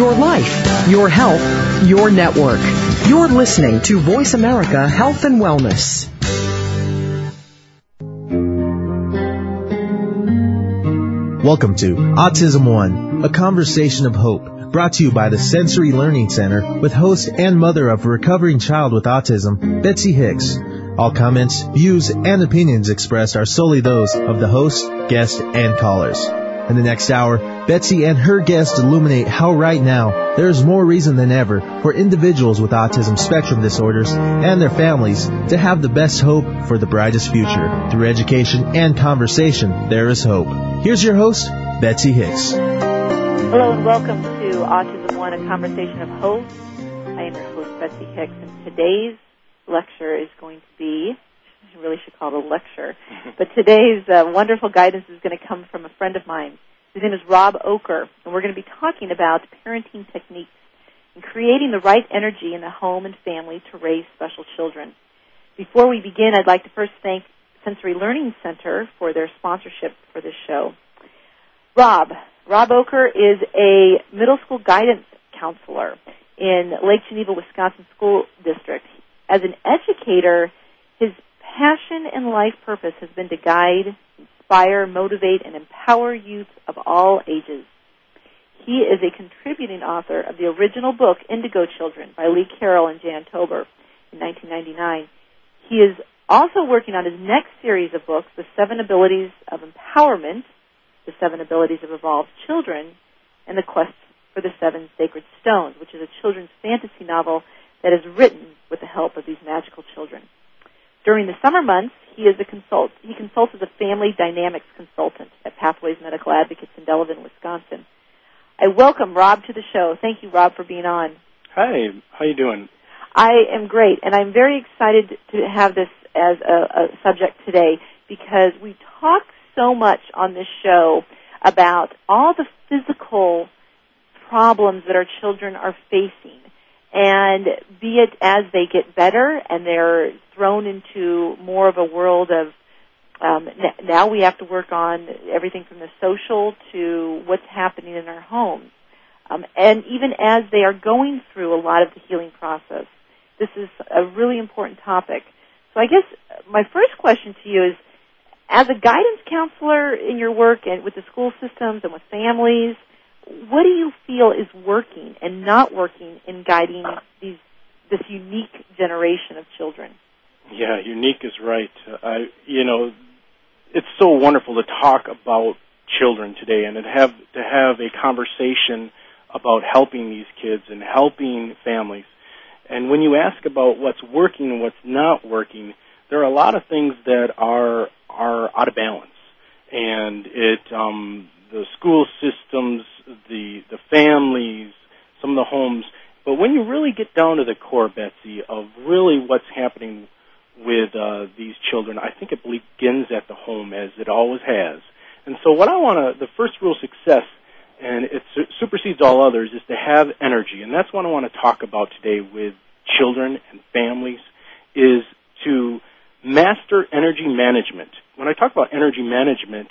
your life, your health, your network. You're listening to Voice America Health and Wellness. Welcome to Autism One, a conversation of hope, brought to you by the Sensory Learning Center with host and mother of a recovering child with autism, Betsy Hicks. All comments, views, and opinions expressed are solely those of the host, guest, and callers. In the next hour, Betsy and her guests illuminate how right now there is more reason than ever for individuals with autism spectrum disorders and their families to have the best hope for the brightest future. Through education and conversation, there is hope. Here's your host, Betsy Hicks. Hello and welcome to Autism One, a conversation of hope. I am your host, Betsy Hicks, and today's lecture is going to be really should call it a lecture. But today's uh, wonderful guidance is going to come from a friend of mine. His name is Rob Ocker, and we're going to be talking about parenting techniques and creating the right energy in the home and family to raise special children. Before we begin, I'd like to first thank Sensory Learning Center for their sponsorship for this show. Rob, Rob Ocker is a middle school guidance counselor in Lake Geneva, Wisconsin School District. As an educator, his passion and life purpose has been to guide, inspire, motivate, and empower youth of all ages. He is a contributing author of the original book Indigo Children by Lee Carroll and Jan Tober in 1999. He is also working on his next series of books, The Seven Abilities of Empowerment, The Seven Abilities of Evolved Children, and The Quest for the Seven Sacred Stones, which is a children's fantasy novel that is written with the help of these magical. During the summer months, he is a consult. He consults as a family dynamics consultant at Pathways Medical Advocates in Delavan, Wisconsin. I welcome Rob to the show. Thank you, Rob, for being on. Hi, how are you doing? I am great, and I'm very excited to have this as a, a subject today because we talk so much on this show about all the physical problems that our children are facing and be it as they get better and they're thrown into more of a world of um, now we have to work on everything from the social to what's happening in our homes. Um, and even as they are going through a lot of the healing process, this is a really important topic. So I guess my first question to you is, as a guidance counselor in your work and with the school systems and with families, what do you feel is working and not working in guiding these this unique generation of children? Yeah, unique is right. I, you know, it's so wonderful to talk about children today and to have to have a conversation about helping these kids and helping families. And when you ask about what's working and what's not working, there are a lot of things that are are out of balance. And it um the school systems, the the families, some of the homes. But when you really get down to the core, Betsy, of really what's happening with uh, these children, I think it begins at the home, as it always has. And so, what I want to, the first rule of success, and it su- supersedes all others, is to have energy. And that's what I want to talk about today with children and families, is to master energy management. When I talk about energy management,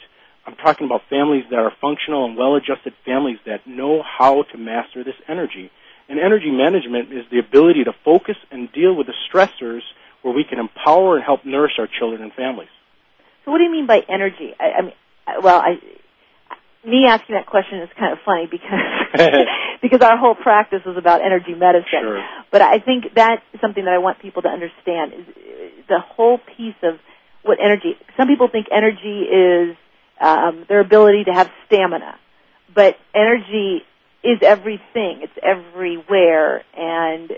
I'm talking about families that are functional and well-adjusted families that know how to master this energy. And energy management is the ability to focus and deal with the stressors where we can empower and help nourish our children and families. So what do you mean by energy? I, I mean, well, I, me asking that question is kind of funny because because our whole practice is about energy medicine. Sure. But I think that's something that I want people to understand is uh, the whole piece of what energy. Some people think energy is um, their ability to have stamina. But energy is everything. It's everywhere. And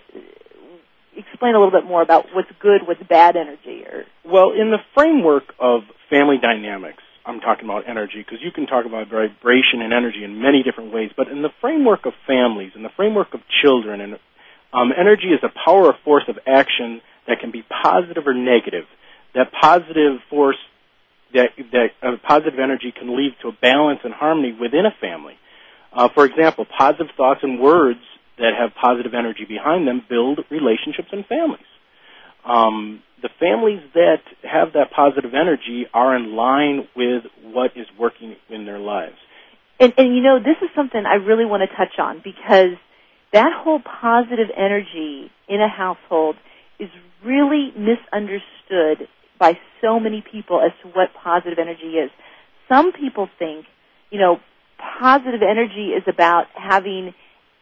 explain a little bit more about what's good, what's bad energy. Or well, in the framework of family dynamics, I'm talking about energy because you can talk about vibration and energy in many different ways. But in the framework of families, in the framework of children, and um, energy is a power or force of action that can be positive or negative. That positive force that, that positive energy can lead to a balance and harmony within a family. Uh, for example, positive thoughts and words that have positive energy behind them build relationships and families. Um, the families that have that positive energy are in line with what is working in their lives. And, and you know, this is something I really want to touch on because that whole positive energy in a household is really misunderstood by so many people as to what positive energy is. Some people think, you know, positive energy is about having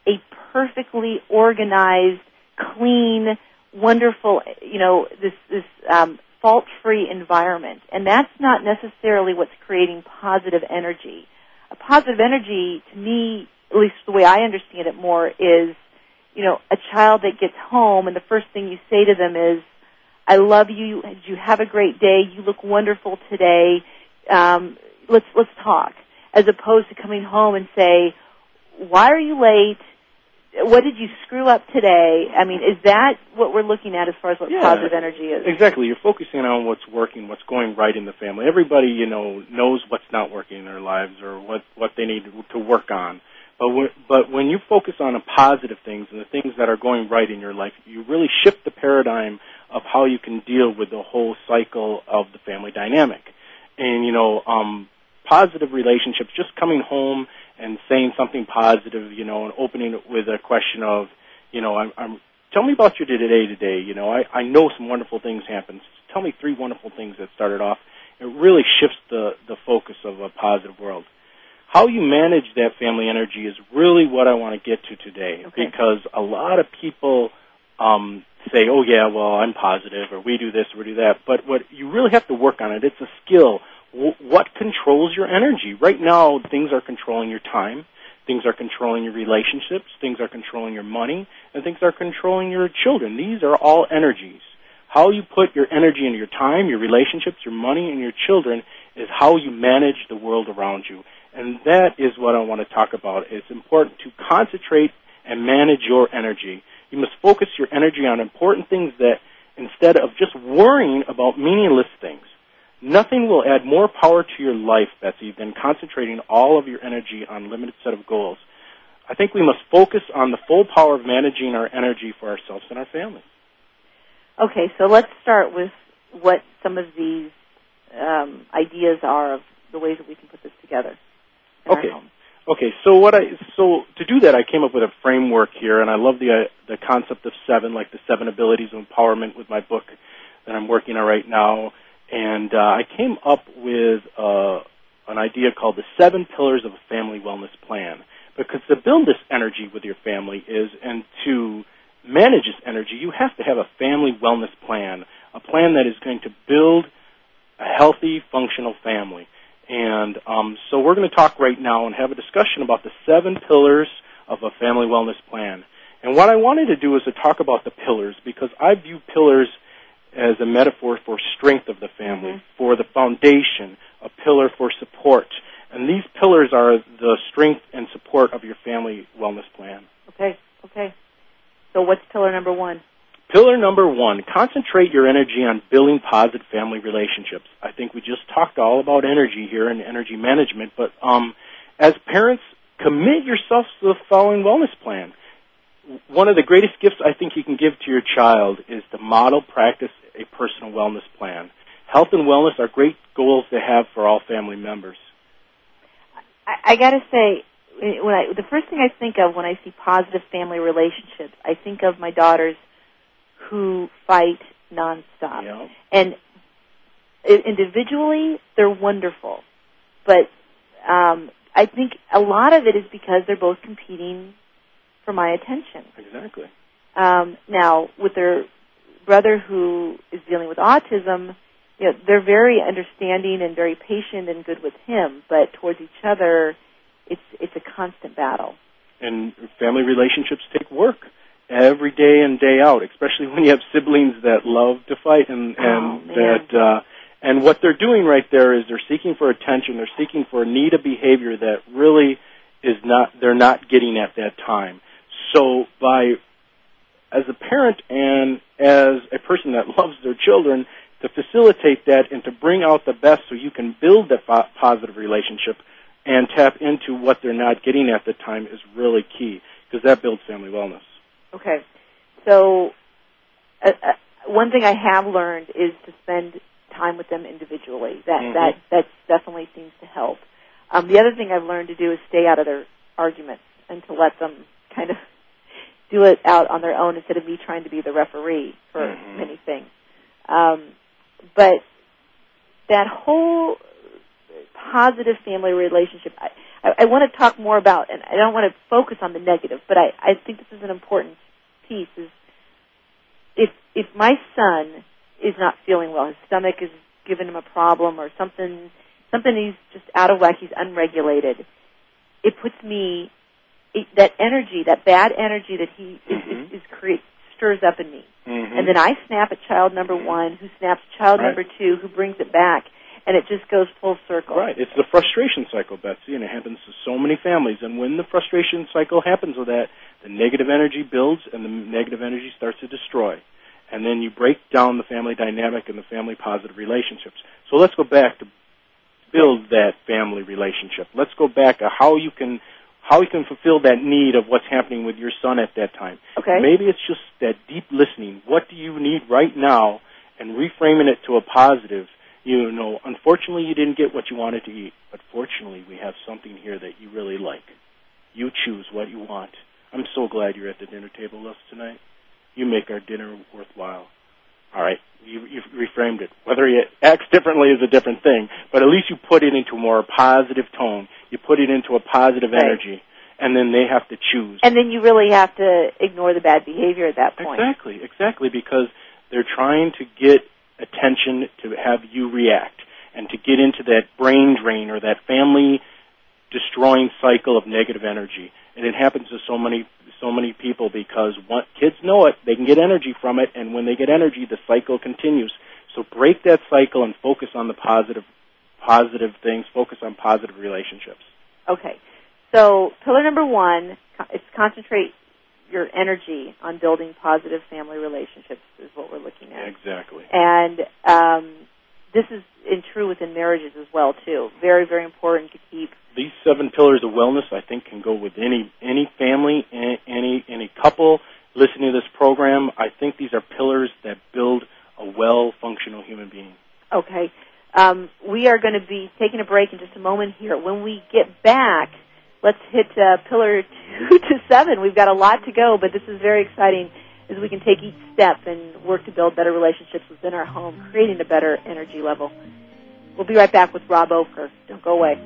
a perfectly organized, clean, wonderful, you know, this this um, fault-free environment, and that's not necessarily what's creating positive energy. A positive energy, to me, at least the way I understand it more, is you know a child that gets home and the first thing you say to them is, "I love you. You have a great day? You look wonderful today. Um, let's let's talk." As opposed to coming home and say, "Why are you late? what did you screw up today? I mean, is that what we're looking at as far as what Yeah. positive energy is? Exactly. You're focusing on what's working, what's going right in the family. Everybody, you know, knows what's not working in their lives or what what they need to, to work on. But when, but when you focus on the positive things and the things that are going right in your life, you really shift the paradigm of how you can deal with the whole cycle of the family dynamic. And you know, um, positive relationships, just coming home and saying something positive, you know, and opening it with a question of, you know, I'm, I'm tell me about your day today. You know, I, I know some wonderful things happened. Tell me three wonderful things that started off. It really shifts the, the focus of a positive world. How you manage that family energy is really what I want to get to today Okay. because a lot of people um, say, oh yeah, well I'm positive or we do this or we do that. But what you really have to work on it, it's a skill. W- what controls your energy? Right now things are controlling your time. Things are controlling your relationships. Things are controlling your money. And things are controlling your children. These are all energies. How you put your energy into your time, your relationships, your money, and your children is how you manage the world around you. And that is what I want to talk about. It's important to concentrate and manage your energy. You must focus your energy on important things that instead of just worrying about meaningless things. Nothing will add more power to your life, Betsy, than concentrating all of your energy on a limited set of goals. I think we must focus on the full power of managing our energy for ourselves and our families. Okay, so let's start with what some of these um, ideas are of the ways that we can put this together. Okay. home. Okay, so what I so to do that, I came up with a framework here, and I love the uh, the concept of seven, like the seven abilities of empowerment, with my book that I'm working on right now. And uh, I came up with uh, an idea called the seven pillars of a family wellness plan. Because to build this energy with your family is, and to manage this energy, you have to have a family wellness plan, a plan that is going to build a healthy, functional family. And um, so we're going to talk right now and have a discussion about the seven pillars of a family wellness plan. And what I wanted to do is to talk about the pillars because I view pillars as a metaphor for strength of the family, Mhm. for the foundation, a pillar for support. And these pillars are the strength and support of your family wellness plan. Okay, okay. So what's pillar number one? Pillar number one, concentrate your energy on building positive family relationships. I think we just talked all about energy here and energy management, but um, as parents, commit yourself to the following wellness plan. One of the greatest gifts I think you can give to your child is to model, practice a personal wellness plan. Health and wellness are great goals to have for all family members. I, I got to say, when I the first thing I think of when I see positive family relationships, I think of my daughters who fight nonstop. You and individually they're wonderful. But um i think a lot of it is because they're both competing for my attention. Exactly. um now with their brother who is dealing with autism you know they're very understanding and very patient and good with him. But towards each other it's it's a constant battle. And family relationships take work every day and day out, especially when you have siblings that love to fight and Oh, and man. that uh and what they're doing right there is they're seeking for attention, they're seeking for a need of behavior that really is not they're not getting at that time. So by as a parent and as a person that loves their children to facilitate that and to bring out the best so you can build that po- positive relationship and tap into what they're not getting at the time is really key because that builds family wellness. Okay. So, uh, uh, one thing I have learned is to spend time with them individually. That Mhm. that that definitely seems to help. Um, the other thing I've learned to do is stay out of their arguments and to let them kind of do it out on their own instead of me trying to be the referee for Mhm. many things. Um, but that whole positive family relationship, I, I, I want to talk more about, and I don't want to focus on the negative, but I, I think this is an important piece. Is if if my son is not feeling well, his stomach is giving him a problem, or something something he's just out of whack, he's unregulated. It puts me it, that energy, that bad energy that he is, Mhm. is, is create stirs up in me, Mhm. and then I snap at child number one, who snaps child Right. number two, who brings it back, and it just goes full circle. Right. It's the frustration cycle, Betsy, and it happens to so many families. And when the frustration cycle happens with that, the negative energy builds and the negative energy starts to destroy. And then you break down the family dynamic and the family positive relationships. So let's go back to build that family relationship. Let's go back to how you can how you can fulfill that need of what's happening with your son at that time. Okay. Maybe it's just that deep listening. What do you need right now? And reframing it to a positive. You know, unfortunately, you didn't get what you wanted to eat, but fortunately, we have something here that you really like. You choose what you want. I'm so glad you're at the dinner table with us tonight. You make our dinner worthwhile. All right, you, you've reframed it. Whether he acts differently is a different thing, but at least you put it into a more positive tone. You put it into a positive Right. energy, and then they have to choose. And then you really have to ignore the bad behavior at that point. Exactly, exactly, because they're trying to get attention to have you react and to get into that brain drain or that family destroying cycle of negative energy. And it happens to so many so many people because what kids know it, they can get energy from it, and when they get energy, the cycle continues. So break that cycle and focus on the positive positive things. Focus on positive relationships. Okay. So pillar number one is concentrate your energy on building positive family relationships is what we're looking at. Exactly. And um, this is in true within marriages as well too. Very, very important to keep these seven pillars of wellness, I think, can go with any any family, any any couple listening to this program. I think these are pillars that build a well functional human being. Okay. Um, we are going to be taking a break in just a moment here. When we get back, let's hit uh, pillar two to seven. We've got a lot to go, but this is very exciting as we can take each step and work to build better relationships within our home, creating a better energy level. We'll be right back with Rob Ocker. Don't go away.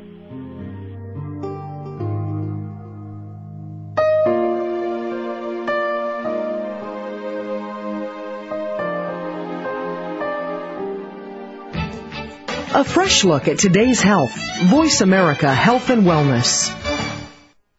A fresh look at today's health. Voice America Health and Wellness.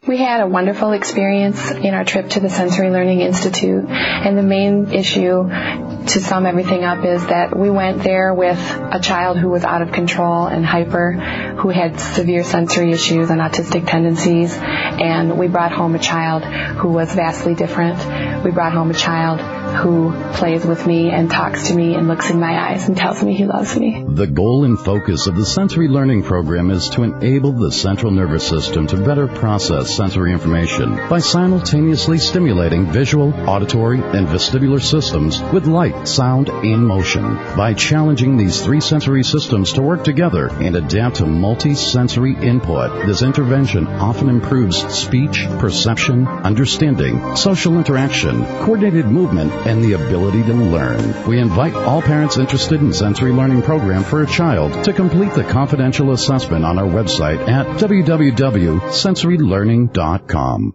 We had a wonderful experience in our trip to the Sensory Learning Institute, and the main issue to sum everything up is that we went there with a child who was out of control and hyper, who had severe sensory issues and autistic tendencies, and we brought home a child who was vastly different. We brought home a child who plays with me and talks to me and looks in my eyes and tells me he loves me. The goal and focus of the sensory learning program is to enable the central nervous system to better process sensory information by simultaneously stimulating visual, auditory, and vestibular systems with light, sound, and motion. By challenging these three sensory systems to work together and adapt to multi-sensory input, this intervention often improves speech, perception, understanding, social interaction, coordinated movement, and the ability to learn. We invite all parents interested in sensory learning program for a child to complete the confidential assessment on our website at www.sensorylearning.com.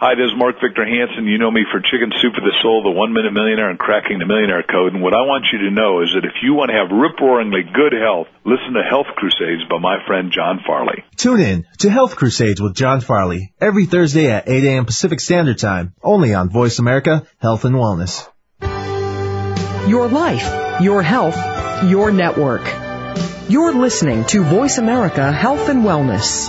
Hi, this is Mark Victor Hansen. You know me for Chicken Soup for the Soul, the One Minute Millionaire, and Cracking the Millionaire Code. And what I want you to know is that if you want to have rip-roaringly good health, listen to Health Crusades by my friend John Farley. Tune in to Health Crusades with John Farley every Thursday at 8 a.m. Pacific Standard Time, only on Voice America Health and Wellness. Your life, your health, your network. You're listening to Voice America Health and Wellness.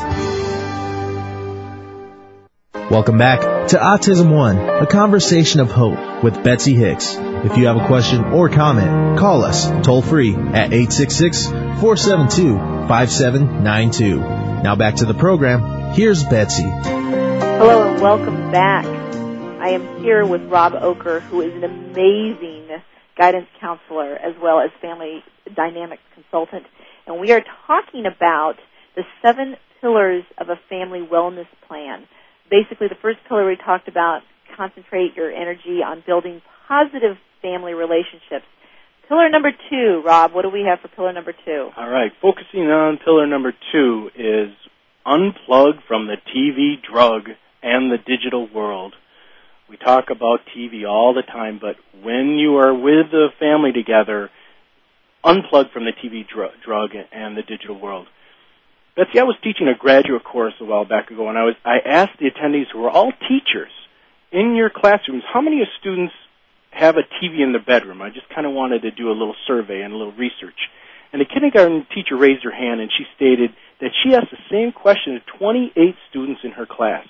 Welcome back to Autism One, a conversation of hope with Betsy Hicks. If you have a question or comment, call us toll free at 866-472-5792. Now back to the program. Here's Betsy. Hello and welcome back. I am here with Rob Ocker, who is an amazing guidance counselor as well as family dynamics consultant. And we are talking about the seven pillars of a family wellness plan basically the first pillar we talked about concentrate your energy on building positive family relationships. Pillar number two, Rob, what do we have for pillar number two? All right, focusing on pillar number two is unplug from the TV drug and the digital world. We talk about TV all the time, but when you are with the family together, unplug from the TV dr- drug and the digital world. Betsy, I was teaching a graduate course a while back ago, and I was I asked the attendees who were all teachers in your classrooms, how many of students have a TV in their bedroom? I just kind of wanted to do a little survey and a little research. And the kindergarten teacher raised her hand, and she stated that she asked the same question to 28 students in her class.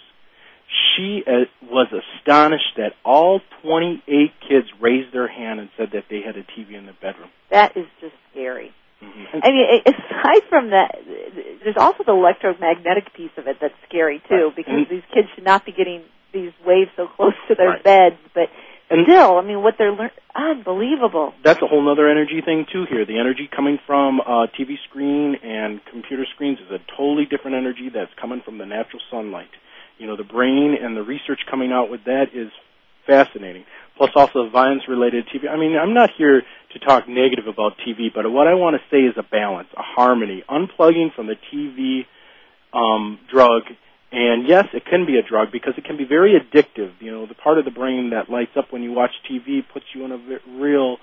She uh, was astonished that all 28 kids raised their hand and said that they had a TV in their bedroom. That is just scary. Mm-hmm. I mean, aside from that, there's also the electromagnetic piece of it that's scary too, right. because mm-hmm. these kids should not be getting these waves so close to their right. beds. But and still, I mean, what they're learning, unbelievable. That's a whole other energy thing too. Here, the energy coming from a TV screen and computer screens is a totally different energy that's coming from the natural sunlight. You know, the brain and the research coming out with that is fascinating. Plus, also violence-related TV. I mean, I'm not here to talk negative about TV, but what I want to say is a balance, a harmony, unplugging from the TV um, drug. And yes, it can be a drug because it can be very addictive. You know, the part of the brain that lights up when you watch TV puts you in a real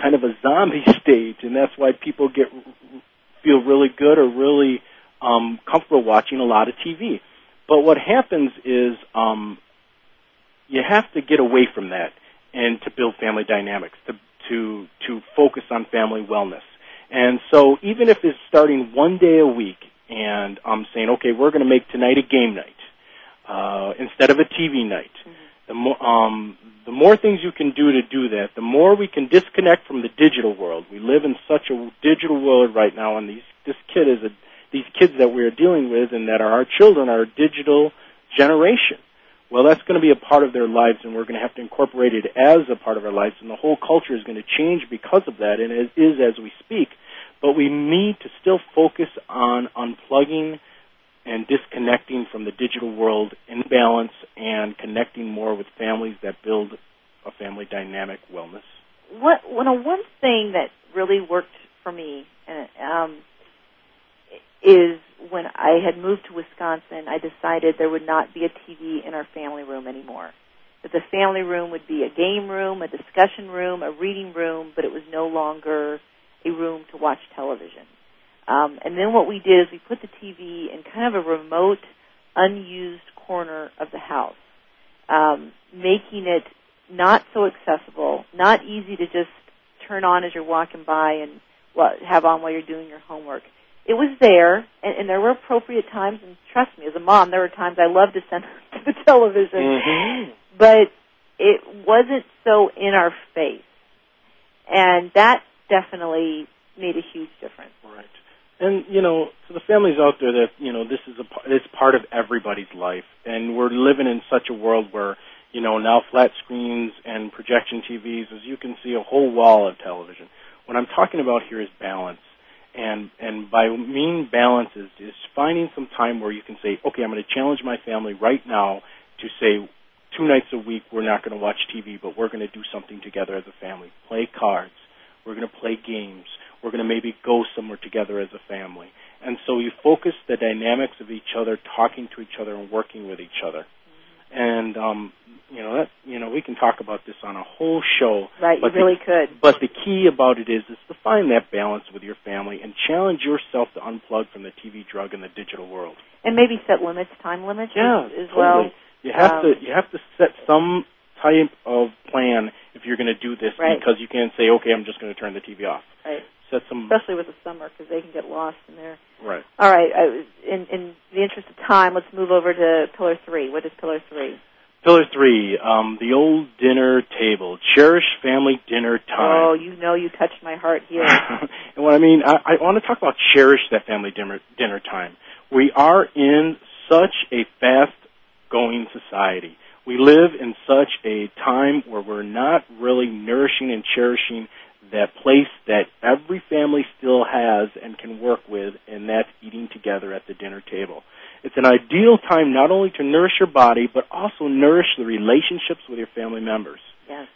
kind of a zombie state, and that's why people get feel really good or really um, comfortable watching a lot of TV. But what happens is um, you have to get away from that and to build family dynamics, to to to focus on family wellness. And so even if it's starting one day a week and I'm saying, okay, we're going to make tonight a game night uh, instead of a TV night. Mm-hmm. The more um, the more things you can do to do that, the more we can disconnect from the digital world. We live in such a digital world right now, and these this kid is a these kids that we are dealing with, and that are our children are a digital generation. Well, that's going to be a part of their lives, and we're going to have to incorporate it as a part of our lives, and the whole culture is going to change because of that, and it is as we speak. But we need to still focus on unplugging and disconnecting from the digital world in balance and connecting more with families that build a family dynamic wellness. What one thing that really worked for me um, is when I had moved to Wisconsin, I decided there would not be a TV in our family room anymore. That the family room would be a game room, a discussion room, a reading room, but it was no longer a room to watch television. Um, and then what we did is we put the TV in kind of a remote, unused corner of the house, um, making it not so accessible, not easy to just turn on as you're walking by and have on while you're doing your homework it was there, and, and there were appropriate times. And trust me, as a mom, there were times I loved to send to the television, mm-hmm. but it wasn't so in our face, and that definitely made a huge difference. Right. And you know, to the families out there that you know, this is a it's part of everybody's life, and we're living in such a world where you know now flat screens and projection TVs, as you can see, a whole wall of television what I'm talking about here is balance. And and by mean balance is, is finding some time where you can say, okay, I'm going to challenge my family right now to say two nights a week we're not going to watch TV, but we're going to do something together as a family. Play cards. We're going to play games. We're going to maybe go somewhere together as a family. And so you focus the dynamics of each other, talking to each other and working with each other. And um, you know that you know we can talk about this on a whole show. Right, you but really the, could. But the key about it is is to find that balance with your family and challenge yourself to unplug from the TV drug and the digital world. And maybe set limits, time limits Yeah, as, as totally. well. You have Um, to you have to set some type of plan if you're going to do this Right. because you can't say okay I'm just going to turn the TV off. Right. Set some Especially with the summer because they can get lost in there. right. All right. I, in, in the interest of time, let's move over to pillar three. What is pillar three? Pillar three, um, the old dinner table. Cherish family dinner time. Oh, you know you touched my heart here. and what I mean, I, I want to talk about cherish that family dinner dinner time. We are in such a fast going society. We live in such a time where we're not really nourishing and cherishing that place that every family still has and can work with, and that's eating together at the dinner table. It's an ideal time not only to nourish your body, but also nourish the relationships with your family members. Yes.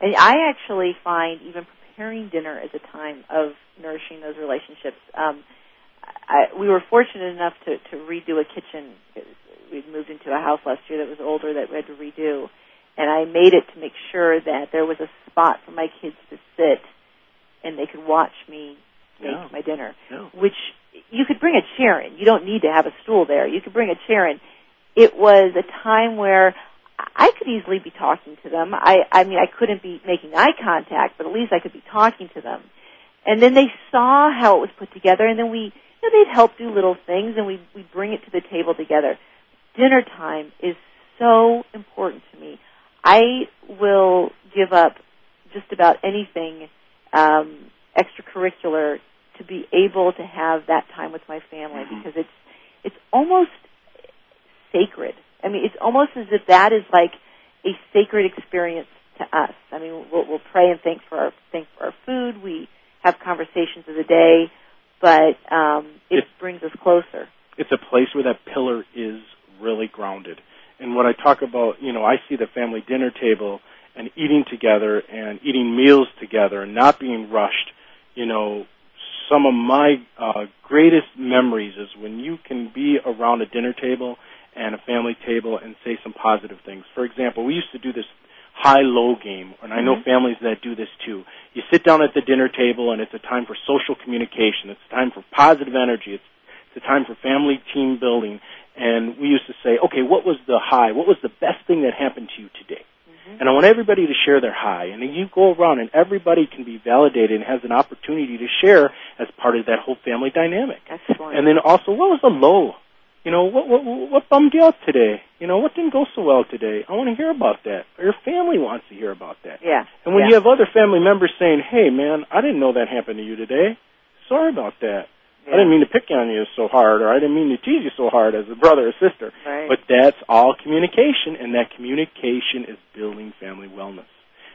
And I actually find even preparing dinner is a time of nourishing those relationships. Um, I, we were fortunate enough to, to redo a kitchen. We'd moved into a house last year that was older that we had to redo. And I made it to make sure that there was a spot for my kids to sit and they could watch me make Yeah. my dinner. Yeah. Which you could bring a chair in. You don't need to have a stool there. You could bring a chair in. It was a time where I could easily be talking to them. I, I mean, I couldn't be making eye contact, but at least I could be talking to them. And then they saw how it was put together, and then we, you know, they'd help do little things, and we we bring it to the table together. Dinner time is so important to me. I will give up just about anything um, extracurricular to be able to have that time with my family Mhm. because it's it's almost sacred. I mean, it's almost as if that is like a sacred experience to us. I mean, we'll, we'll pray and thank for our thank for our food. We have conversations of the day, but um, it It's- brings us closer. it's a place where that pillar is really grounded. And when I talk about, you know, I see the family dinner table and eating together and eating meals together and not being rushed. You know, some of my uh, greatest memories is when you can be around a dinner table and a family table and say some positive things. For example, we used to do this high-low game, and I know Mhm. families that do this too. You sit down at the dinner table, and it's a time for social communication. It's a time for positive energy. It's it's a time for family team building. And we used to say, okay, what was the high? What was the best thing that happened to you today? Mm-hmm. And I want everybody to share their high. And then you go around and everybody can be validated and has an opportunity to share as part of that whole family dynamic. Excellent. And then also, what was the low? You know, what, what, what bummed you out today? You know, what didn't go so well today? I want to hear about that. Or your family wants to hear about that. yeah. And when yeah. you have other family members saying, hey man, I didn't know that happened to you today. Sorry about that. I didn't mean to pick on you so hard, or I didn't mean to tease you so hard as a brother or sister. Right. But that's all communication, and that communication is building family wellness.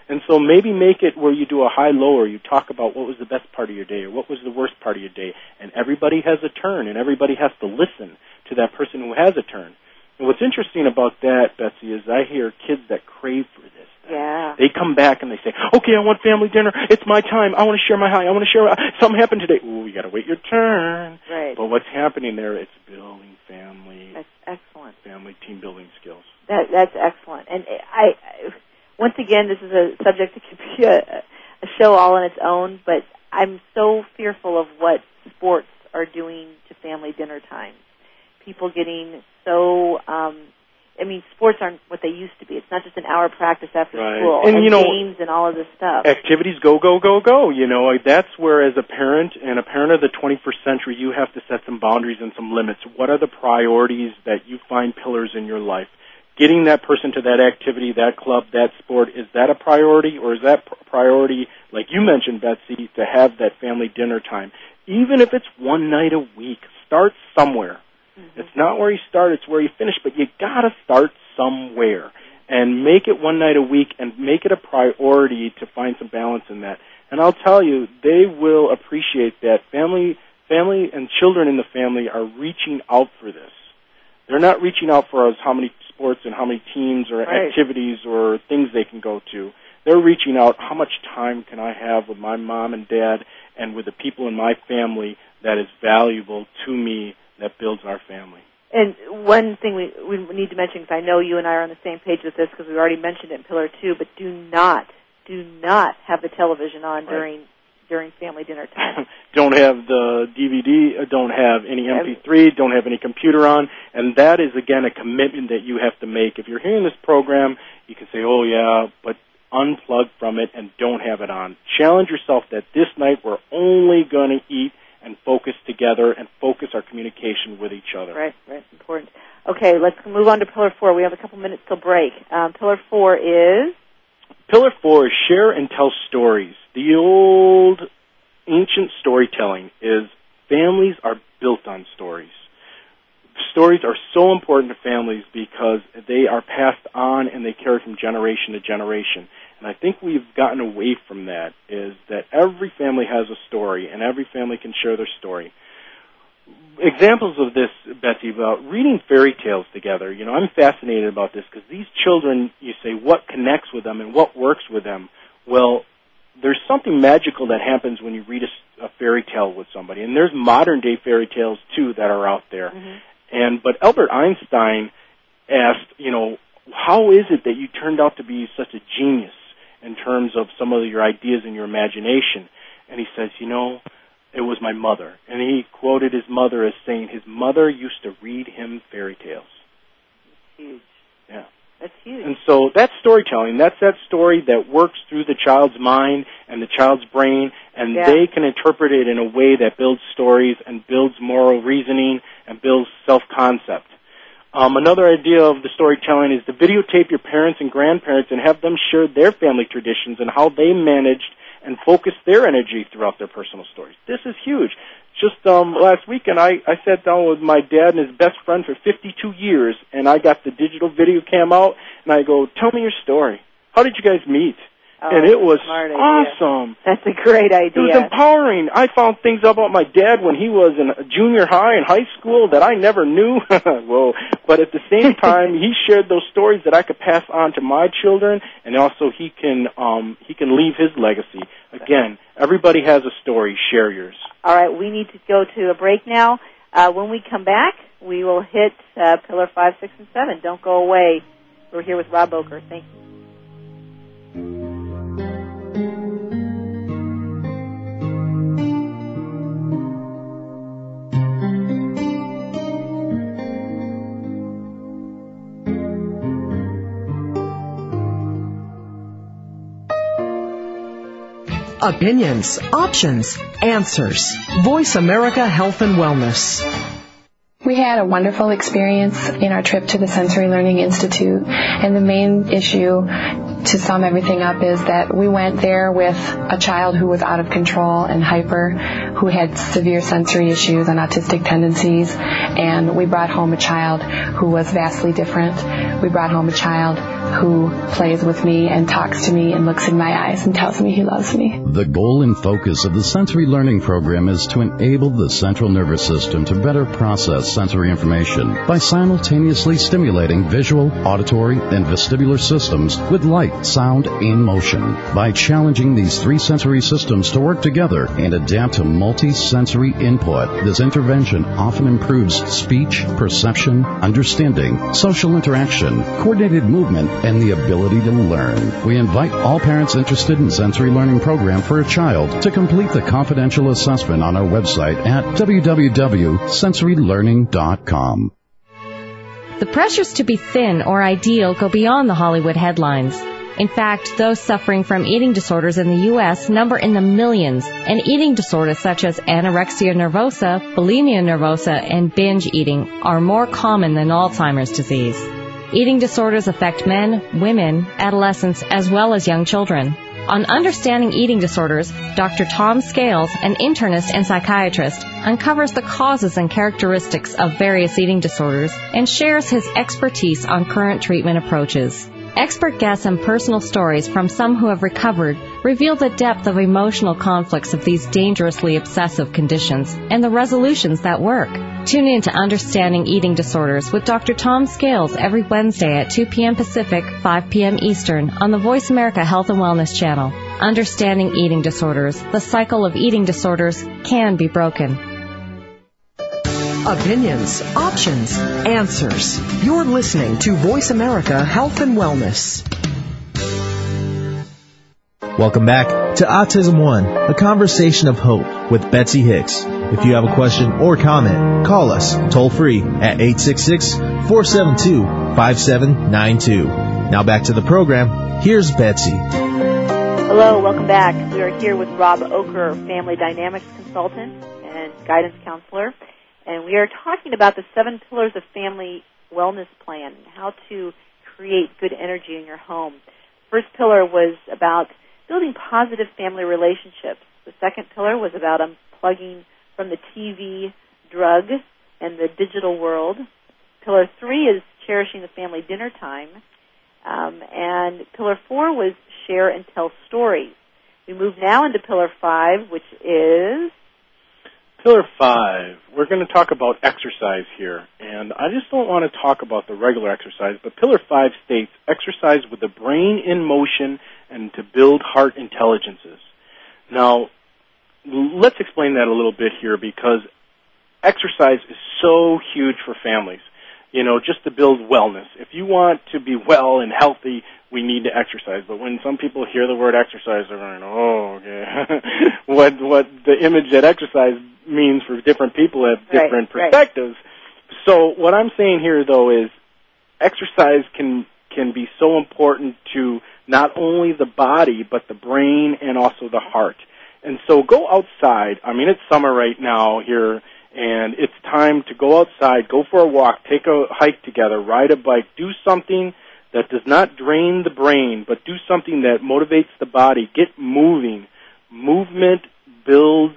And so maybe make it where you do a high-low, or you talk about what was the best part of your day, or what was the worst part of your day, and everybody has a turn, and everybody has to listen to that person who has a turn. And what's interesting about that, Betsy, is I hear kids that crave for this. Yeah. They come back and they say, "Okay, I want family dinner. It's my time. I want to share my high. I want to share. Something happened today. Ooh, you got to wait your turn." Right. But what's happening there? It's building family, That's excellent. family team building skills. That that's excellent. And I, I once again, this is a subject that could be a, a show all on its own. But I'm so fearful of what sports are doing to family dinner times. People getting so. Um, I mean, sports aren't what they used to be. It's not just an hour practice after Right. school And, you know- games and all of this stuff. Activities go go go go. You know, like, that's where as a parent and a parent of the 21st century, you have to set some boundaries and some limits. What are the priorities that you find pillars in your life? Getting that person to that activity, that club, that sport, is that a priority or is that pr- priority, like you mentioned, Betsy, to have that family dinner time? Even if it's one night a week, start somewhere. Mm-hmm. It's not where you start, it's where you finish, but you gotta start somewhere. And make it one night a week and make it a priority to find some balance in that. And I'll tell you, they will appreciate that. Family, family, and children in the family are reaching out for this. They're not reaching out for us how many sports and how many teams or Right. activities or things they can go to. They're reaching out how much time can I have with my mom and dad and with the people in my family that is valuable to me that builds our family. And one thing we, we need to mention, because I know you and I are on the same page with this, because we already mentioned it in Pillar Two, but do not, do not have the television on Right. during during family dinner time. don't have the DVD, uh, don't have any MP3, don't have any computer on, and that is again a commitment that you have to make. If you're hearing this program, you can say, "Oh yeah," but unplug from it and don't have it on. Challenge yourself that this night we're only going to eat and focus together and focus our communication with each other. right, right, important. Okay, let's move on to Pillar Four. We have a couple minutes till break. Um, pillar Four is Pillar four is share and tell stories. The old ancient storytelling is families are built on stories. Stories are so important to families because they are passed on and they carry from generation to generation. And I think we've gotten away from that is that every family has a story and every family can share their story. Examples of this, Betsy, about reading fairy tales together. You know, I'm fascinated about this because these children, you say, what connects with them and what works with them? Well, there's something magical that happens when you read a fairy tale with somebody, and there's modern day fairy tales too that are out there. Mm-hmm. And but Albert Einstein asked, you know, how is it that you turned out to be such a genius in terms of some of your ideas and your imagination? And he says, you know, it was my mother. And he quoted his mother as saying his mother used to read him fairy tales. huge. Yeah. That's huge. And so that's storytelling. That's that story that works through the child's mind and the child's brain, and Yeah. they can interpret it in a way that builds stories and builds moral reasoning and builds self-concept. Um, another idea of the storytelling is to videotape your parents and grandparents and have them share their family traditions and how they managed and focus their energy throughout their personal stories. This is huge. Just um, last weekend, I, I sat down with my dad and his best friend for 52 years, and I got the digital video cam out, and I go, "Tell me your story. How did you guys meet?" Oh, and it was awesome. That's a great idea. It was empowering. I found things about my dad when he was in junior high and high school that I never knew. well, but at the same time, he shared those stories that I could pass on to my children, and also he can um, he can leave his legacy. Again, everybody has a story. Share yours. All right, we need to go to a break now. Uh, when we come back, we will hit uh, pillar five, six, and seven. Don't go away. We're here with Rob Ocker. Thank you. Opinions, options, answers. Voice America Health and Wellness. We had a wonderful experience in our trip to the Sensory Learning Institute, and the main issue to sum everything up is that we went there with a child who was out of control and hyper, who had severe sensory issues and autistic tendencies, and we brought home a child who was vastly different. We brought home a child who plays with me and talks to me and looks in my eyes and tells me he loves me. The goal and focus of the sensory learning program is to enable the central nervous system to better process sensory information by simultaneously stimulating visual, auditory, and vestibular systems with light, sound, and motion. By challenging these three sensory systems to work together and adapt to multi-sensory input, this intervention often improves speech, perception, understanding, social interaction, coordinated movement, and the ability to learn. We invite all parents interested in sensory learning program for a child to complete the confidential assessment on our website at www.sensorylearning.com. The pressures to be thin or ideal go beyond the Hollywood headlines. In fact, those suffering from eating disorders in the U.S. number in the millions, and eating disorders such as anorexia nervosa, bulimia nervosa, and binge eating are more common than Alzheimer's disease. Eating disorders affect men, women, adolescents, as well as young children. On Understanding Eating Disorders, Dr. Tom Scales, an internist and psychiatrist, uncovers the causes and characteristics of various eating disorders and shares his expertise on current treatment approaches. Expert guests and personal stories from some who have recovered reveal the depth of emotional conflicts of these dangerously obsessive conditions and the resolutions that work. Tune in to Understanding Eating Disorders with Dr. Tom Scales every Wednesday at 2 p.m. Pacific, 5 p.m. Eastern on the Voice America Health and Wellness channel. Understanding Eating Disorders, the cycle of eating disorders can be broken. Opinions, options, answers. You're listening to Voice America Health and Wellness. Welcome back to Autism One, a conversation of hope with Betsy Hicks. If you have a question or comment, call us toll free at 866-472-5792. Now back to the program. Here's Betsy. Hello, welcome back. We are here with Rob Ocker, Family Dynamics Consultant and Guidance Counselor and we are talking about the seven pillars of family wellness plan, how to create good energy in your home. First pillar was about building positive family relationships. The second pillar was about unplugging from the TV, drug, and the digital world. Pillar three is cherishing the family dinner time. Um, and pillar four was share and tell stories. We move now into pillar five, which is Pillar five, we're going to talk about exercise here. And I just don't want to talk about the regular exercise, but pillar five states exercise with the brain in motion and to build heart intelligences. Now, let's explain that a little bit here because exercise is so huge for families. You know, just to build wellness. If you want to be well and healthy, we need to exercise. But when some people hear the word exercise, they're going, "Oh, okay." what what the image that exercise means for different people have different right, perspectives. Right. So what I'm saying here though is exercise can can be so important to not only the body but the brain and also the heart. And so go outside. I mean it's summer right now here and it's time to go outside, go for a walk, take a hike together, ride a bike, do something that does not drain the brain, but do something that motivates the body. Get moving. Movement builds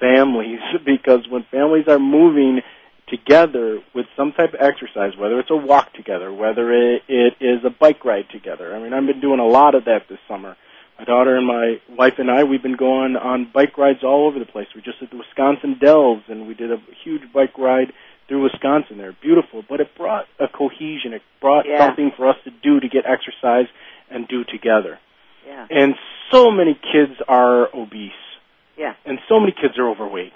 families because when families are moving together with some type of exercise, whether it's a walk together, whether it, it is a bike ride together. I mean, I've been doing a lot of that this summer. My daughter and my wife and I, we've been going on bike rides all over the place. We just did the Wisconsin Dells, and we did a huge bike ride through Wisconsin. They're beautiful, but it brought a cohesion. It brought yeah. something for us to do to get exercise and do together. Yeah. And so many kids are obese. Yeah. And so many kids are overweight.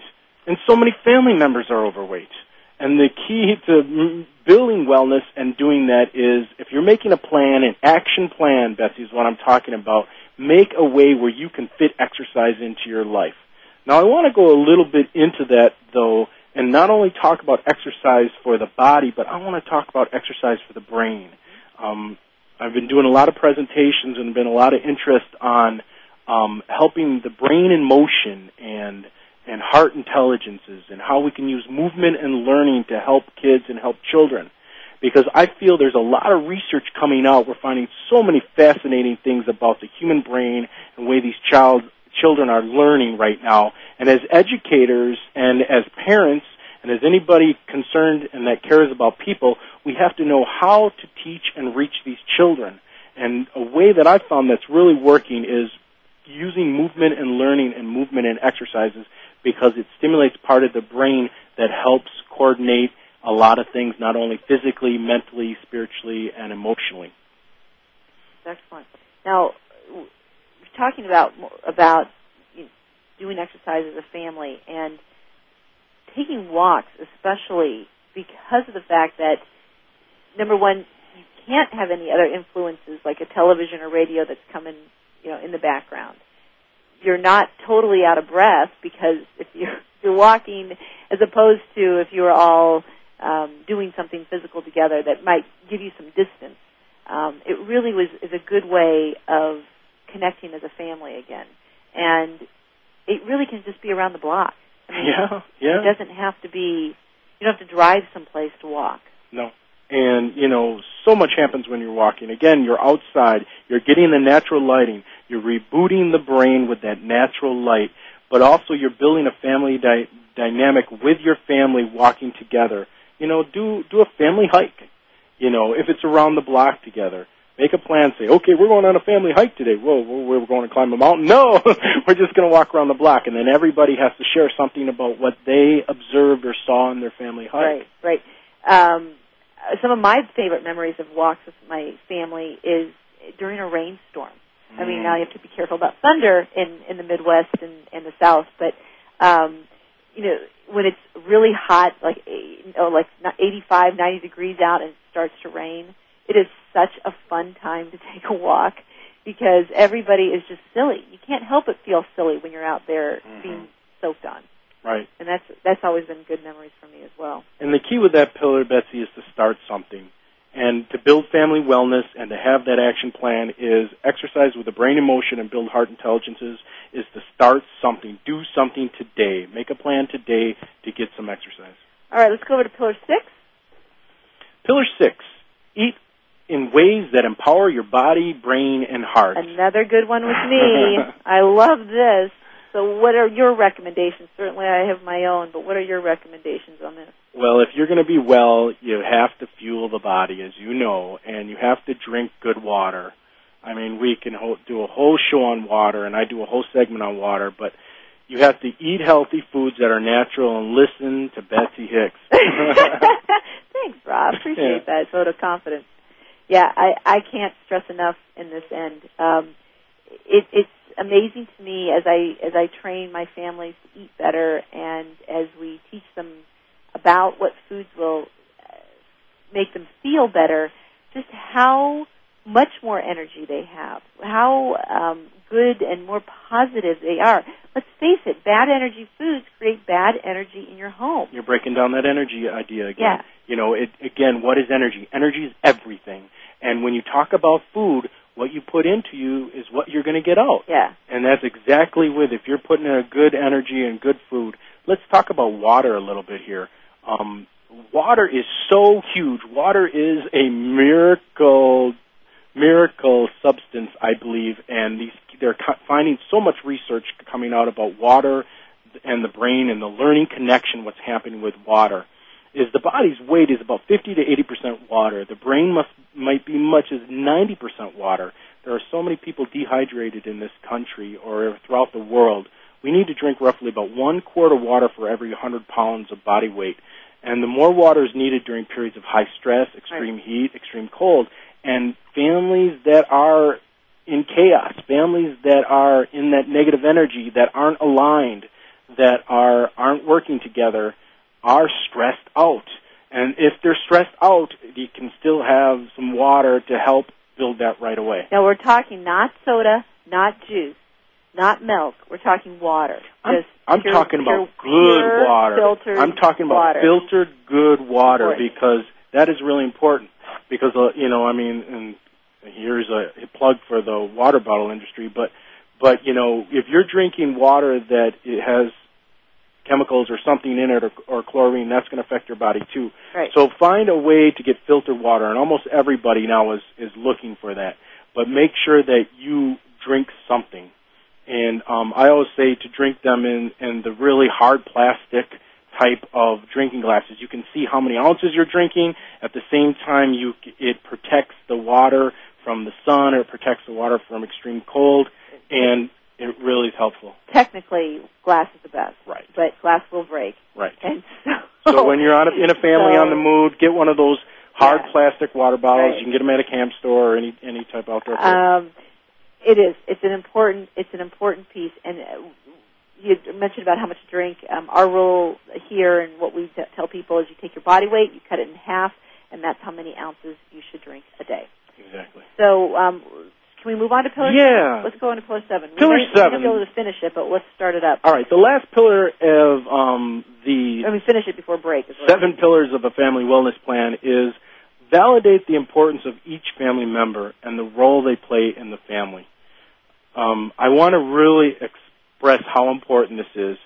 And so many family members are overweight. And the key to building wellness and doing that is if you're making a plan, an action plan, Betsy is what I'm talking about, make a way where you can fit exercise into your life. Now I want to go a little bit into that though, and not only talk about exercise for the body, but I want to talk about exercise for the brain. Um, I've been doing a lot of presentations and been a lot of interest on um, helping the brain in motion and and heart intelligences and how we can use movement and learning to help kids and help children. Because I feel there's a lot of research coming out. We're finding so many fascinating things about the human brain and the way these child children are learning right now. And as educators and as parents and as anybody concerned and that cares about people, we have to know how to teach and reach these children. And a way that I've found that's really working is using movement and learning and movement and exercises because it stimulates part of the brain that helps coordinate a lot of things, not only physically, mentally, spiritually, and emotionally. Excellent. Now, talking about about doing exercise as a family and taking walks, especially because of the fact that number one, you can't have any other influences like a television or radio that's coming you know, in the background. You're not totally out of breath because if you're, you're walking, as opposed to if you were all um, doing something physical together that might give you some distance. Um, it really was is a good way of connecting as a family again, and it really can just be around the block. I mean, yeah, yeah. It doesn't have to be. You don't have to drive someplace to walk. No, and you know so much happens when you're walking again you're outside you're getting the natural lighting you're rebooting the brain with that natural light but also you're building a family di- dynamic with your family walking together you know do do a family hike you know if it's around the block together Make a plan. Say, okay, we're going on a family hike today. Whoa, we're going to climb a mountain. No, we're just going to walk around the block, and then everybody has to share something about what they observed or saw in their family hike. Right, right. Um, some of my favorite memories of walks with my family is during a rainstorm. I mean, now you have to be careful about thunder in in the Midwest and, and the South, but um, you know, when it's really hot, like you know, like 85, 90 degrees out, and it starts to rain, it is such a fun time to take a walk because everybody is just silly. You can't help but feel silly when you're out there mm-hmm. being soaked on. Right. And that's that's always been good memories for me as well. And the key with that pillar, Betsy, is to start something. And to build family wellness and to have that action plan is exercise with the brain in motion and build heart intelligences is to start something. Do something today. Make a plan today to get some exercise. All right, let's go over to pillar six. Pillar six. Eat in ways that empower your body, brain, and heart. Another good one with me. I love this. So, what are your recommendations? Certainly, I have my own, but what are your recommendations on this? Well, if you're going to be well, you have to fuel the body, as you know, and you have to drink good water. I mean, we can ho- do a whole show on water, and I do a whole segment on water, but you have to eat healthy foods that are natural and listen to Betsy Hicks. Thanks, Rob. Appreciate yeah. that vote of confidence. Yeah, I I can't stress enough in this end. Um, it, it's amazing to me as I as I train my families to eat better and as we teach them about what foods will uh, make them feel better, just how much more energy they have, how um, good and more positive they are. Let's face it, bad energy foods create bad energy in your home. You're breaking down that energy idea again. Yeah. You know, it, again, what is energy? Energy is everything. And when you talk about food, what you put into you is what you're going to get out. Yeah. And that's exactly with if you're putting in a good energy and good food. Let's talk about water a little bit here. Um, water is so huge. Water is a miracle, miracle substance, I believe, and these they're finding so much research coming out about water and the brain and the learning connection. What's happening with water is the body's weight is about 50 to 80 percent water. The brain must might be much as 90 percent water. There are so many people dehydrated in this country or throughout the world. We need to drink roughly about one quart of water for every 100 pounds of body weight. And the more water is needed during periods of high stress, extreme right. heat, extreme cold, and families that are in chaos, families that are in that negative energy, that aren't aligned, that are aren't working together, are stressed out. And if they're stressed out, you can still have some water to help build that right away. Now we're talking not soda, not juice, not milk. We're talking water. I'm, I'm pure, talking about good water. I'm talking about water. filtered good water because that is really important. Because uh, you know, I mean, and here's a, a plug for the water bottle industry, but but you know, if you're drinking water that it has chemicals or something in it or, or chlorine, that's going to affect your body too. Right. So find a way to get filtered water, and almost everybody now is is looking for that. But make sure that you drink something. And um, I always say to drink them in in the really hard plastic type of drinking glasses. You can see how many ounces you're drinking. At the same time, you it protects the water from the sun, or it protects the water from extreme cold, and it really is helpful. Technically, glass is the best. Right. But glass will break. Right. And so, so when you're on a, in a family so, on the move, get one of those hard yeah. plastic water bottles. Right. You can get them at a camp store or any any type of outdoor. Um, it is. It's an important. It's an important piece. And uh, you mentioned about how much to drink. Um, our rule here and what we t- tell people is you take your body weight, you cut it in half, and that's how many ounces you should drink a day. Exactly. So um, can we move on to pillar? Yeah. Seven? Let's go on to pillar seven. Pillar we seven. We're be able to finish it, but let's start it up. All right. The last pillar of um, the Let me finish it before break. seven pillars of a family wellness plan is validate the importance of each family member and the role they play in the family. Um, I want to really express how important this is.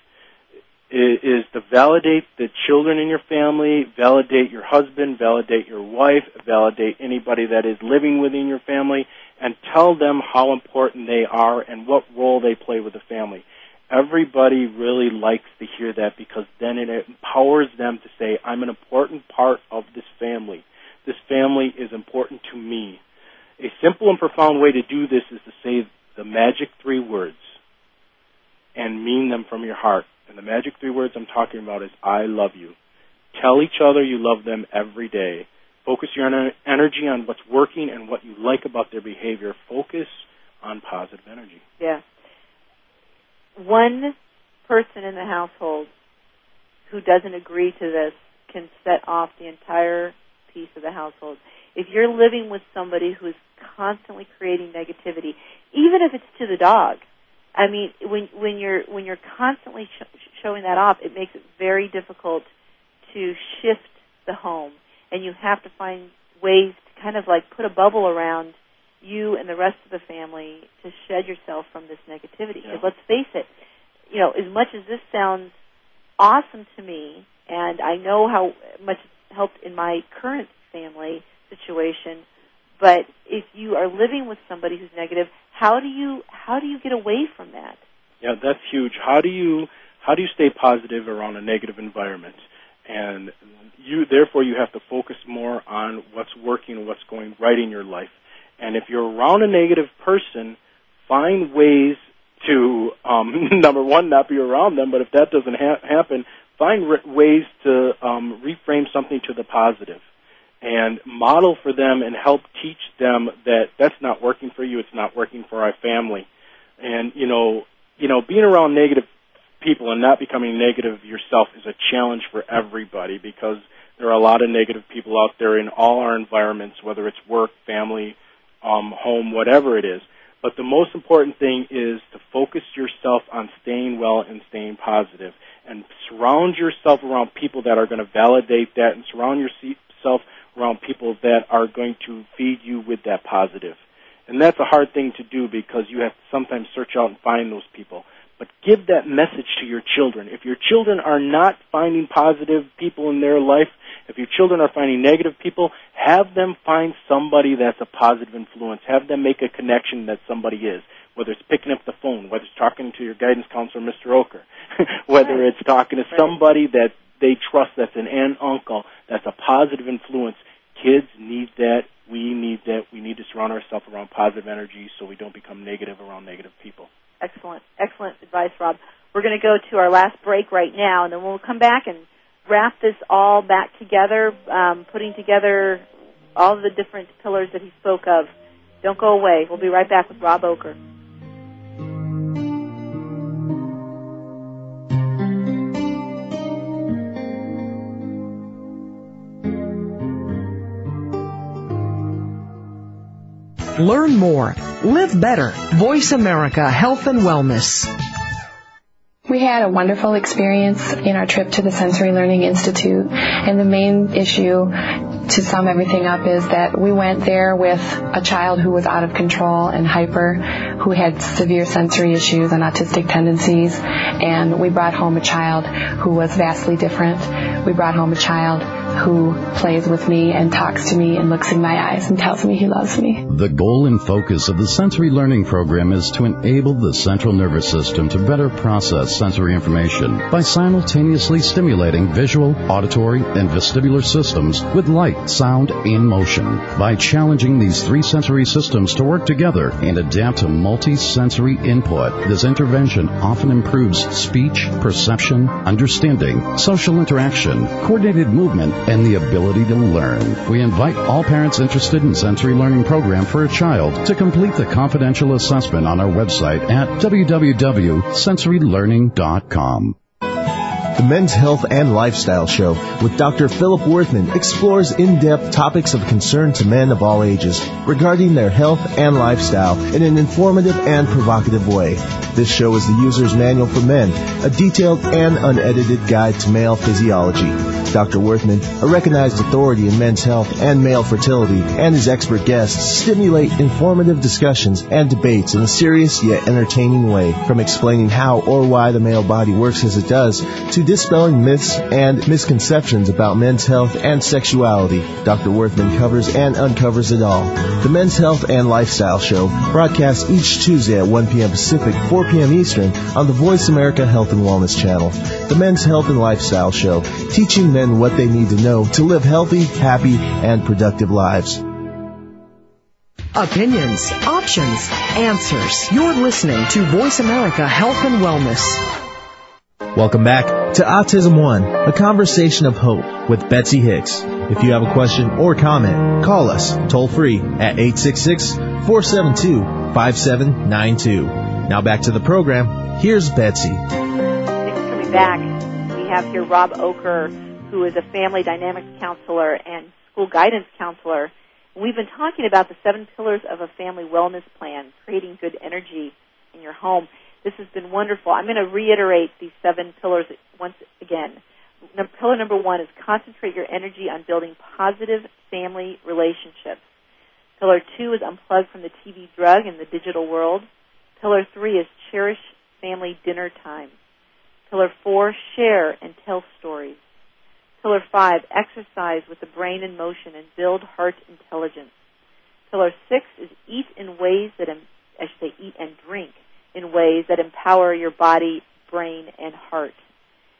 Is to validate the children in your family, validate your husband, validate your wife, validate anybody that is living within your family, and tell them how important they are and what role they play with the family. Everybody really likes to hear that because then it empowers them to say, I'm an important part of this family. This family is important to me. A simple and profound way to do this is to say the magic three words and mean them from your heart. And the magic three words I'm talking about is I love you. Tell each other you love them every day. Focus your energy on what's working and what you like about their behavior. Focus on positive energy. Yeah. One person in the household who doesn't agree to this can set off the entire piece of the household. If you're living with somebody who is constantly creating negativity, even if it's to the dog, I mean, when when you're when you're constantly sh- showing that off, it makes it very difficult to shift the home, and you have to find ways to kind of like put a bubble around you and the rest of the family to shed yourself from this negativity. Because Yeah. let's face it, you know, as much as this sounds awesome to me, and I know how much it's helped in my current family situation, but if you are living with somebody who's negative, how do you how do you get away from that? Yeah, that's huge. How do you how do you stay positive around a negative environment? And you therefore you have to focus more on what's working what's going right in your life. And if you're around a negative person, find ways to um, number one not be around them. But if that doesn't ha- happen, find r- ways to um, reframe something to the positive and model for them and help teach them that that's not working for you. It's not working for our family. And you know, you know, being around negative people and not becoming negative yourself is a challenge for everybody because there are a lot of negative people out there in all our environments, whether it's work, family, um, home, whatever it is. But the most important thing is to focus yourself on staying well and staying positive, and surround yourself around people that are going to validate that, and surround yourself around people that are going to feed you with that positive. And that's a hard thing to do because you have to sometimes search out and find those people. But give that message to your children. If your children are not finding positive people in their life, if your children are finding negative people, have them find somebody that's a positive influence. Have them make a connection that somebody is. Whether it's picking up the phone, whether it's talking to your guidance counselor, Mr. Ocker, whether it's talking to somebody that they trust that's an aunt, uncle, that's a positive influence. Kids need that. We need that. We need to surround ourselves around positive energy so we don't become negative around negative people. Excellent, excellent advice, Rob. We're going to go to our last break right now, and then we'll come back and wrap this all back together, um, putting together all the different pillars that he spoke of. Don't go away. We'll be right back with Rob Ocker. Learn more. Live better. Voice America Health and Wellness. We had a wonderful experience in our trip to the Sensory Learning Institute, and the main issue to sum everything up is that we went there with a child who was out of control and hyper, who had severe sensory issues and autistic tendencies, and we brought home a child who was vastly different. We brought home a child who plays with me and talks to me and looks in my eyes and tells me he loves me. The goal and focus of the sensory learning program is to enable the central nervous system to better process sensory information by simultaneously stimulating visual, auditory, and vestibular systems with light, sound, and motion. By challenging these three sensory systems to work together and adapt to multi-sensory input, this intervention often improves speech, perception, understanding, social interaction, coordinated movement, and the ability to learn. We invite all parents interested in sensory learning program for a child to complete the confidential assessment on our website at www.sensorylearning.com. The Men's Health and Lifestyle Show with Dr. Philip Werthman explores in-depth topics of concern to men of all ages regarding their health and lifestyle in an informative and provocative way. This show is the user's manual for men, a detailed and unedited guide to male physiology. Dr. Werthman, a recognized authority in men's health and male fertility, and his expert guests stimulate informative discussions and debates in a serious yet entertaining way, from explaining how or why the male body works as it does to dispelling myths and misconceptions about men's health and sexuality. Dr. Werthman covers and uncovers it all. The Men's Health and Lifestyle Show broadcasts each Tuesday at 1 p.m. Pacific, 4 p.m. Eastern on the Voice America Health and Wellness channel. The Men's Health and Lifestyle Show, teaching men what they need to know to live healthy, happy, and productive lives. Opinions, options, answers. You're listening to Voice America Health and Wellness. Welcome back to Autism One, a conversation of hope with Betsy Hicks. If you have a question or comment, call us toll free at 866-472-5792. Now back to the program. Here's Betsy. Thanks for coming back. We have here Rob Ocker, who is a family dynamics counselor and school guidance counselor. We've been talking about the seven pillars of a family wellness plan, creating good energy in your home. This has been wonderful. I'm going to reiterate these seven pillars once again. Pillar number one is concentrate your energy on building positive family relationships. Pillar two is unplug from the TV drug and the digital world. Pillar three is cherish family dinner time. Pillar four, share and tell stories. Pillar five, exercise with the brain in motion and build heart intelligence. Pillar six is eat in ways that, I should say, eat and drink in ways that empower your body, brain, and heart.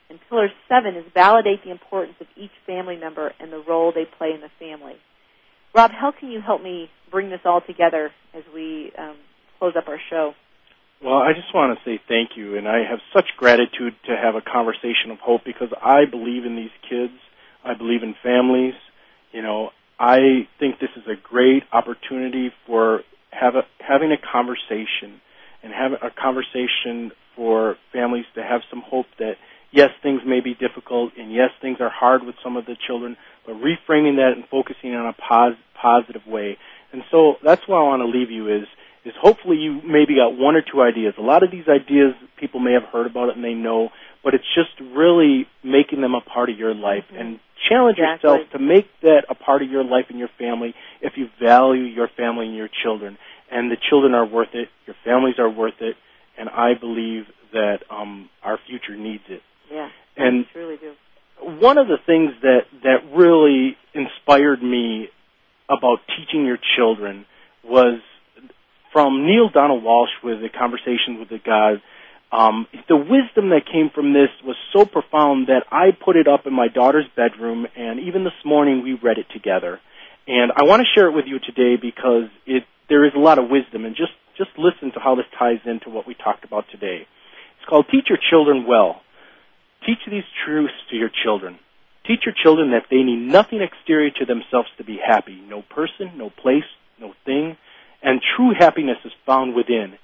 And pillar seven is validate the importance of each family member and the role they play in the family. Rob, how can you help me bring this all together as we um, close up our show? Well, I just want to say thank you, and I have such gratitude to have a conversation of hope because I believe in these kids. I believe in families. You know, I think this is a great opportunity for have a, having a conversation and have a conversation for families to have some hope that yes, things may be difficult, and yes, things are hard with some of the children, but reframing that and focusing on a pos- positive way. And so that's why I want to leave you is is hopefully you maybe got one or two ideas. A lot of these ideas people may have heard about it and they know, but it's just really making them a part of your life mm-hmm. and challenge exactly. yourself to make that a part of your life and your family if you value your family and your children. And the children are worth it, your families are worth it, and I believe that um, our future needs it. Yeah, and I truly do. One of the things that that really inspired me about teaching your children was from Neale Donald Walsch with a conversation with the God. Um, the wisdom that came from this was so profound that I put it up in my daughter's bedroom, and even this morning we read it together. And I want to share it with you today because it there is a lot of wisdom, and just just listen to how this ties into what we talked about today. It's called Teach Your Children Well. Teach these truths to your children. Teach your children that they need nothing exterior to themselves to be happy. No person, no place, no thing. And true happiness is found within.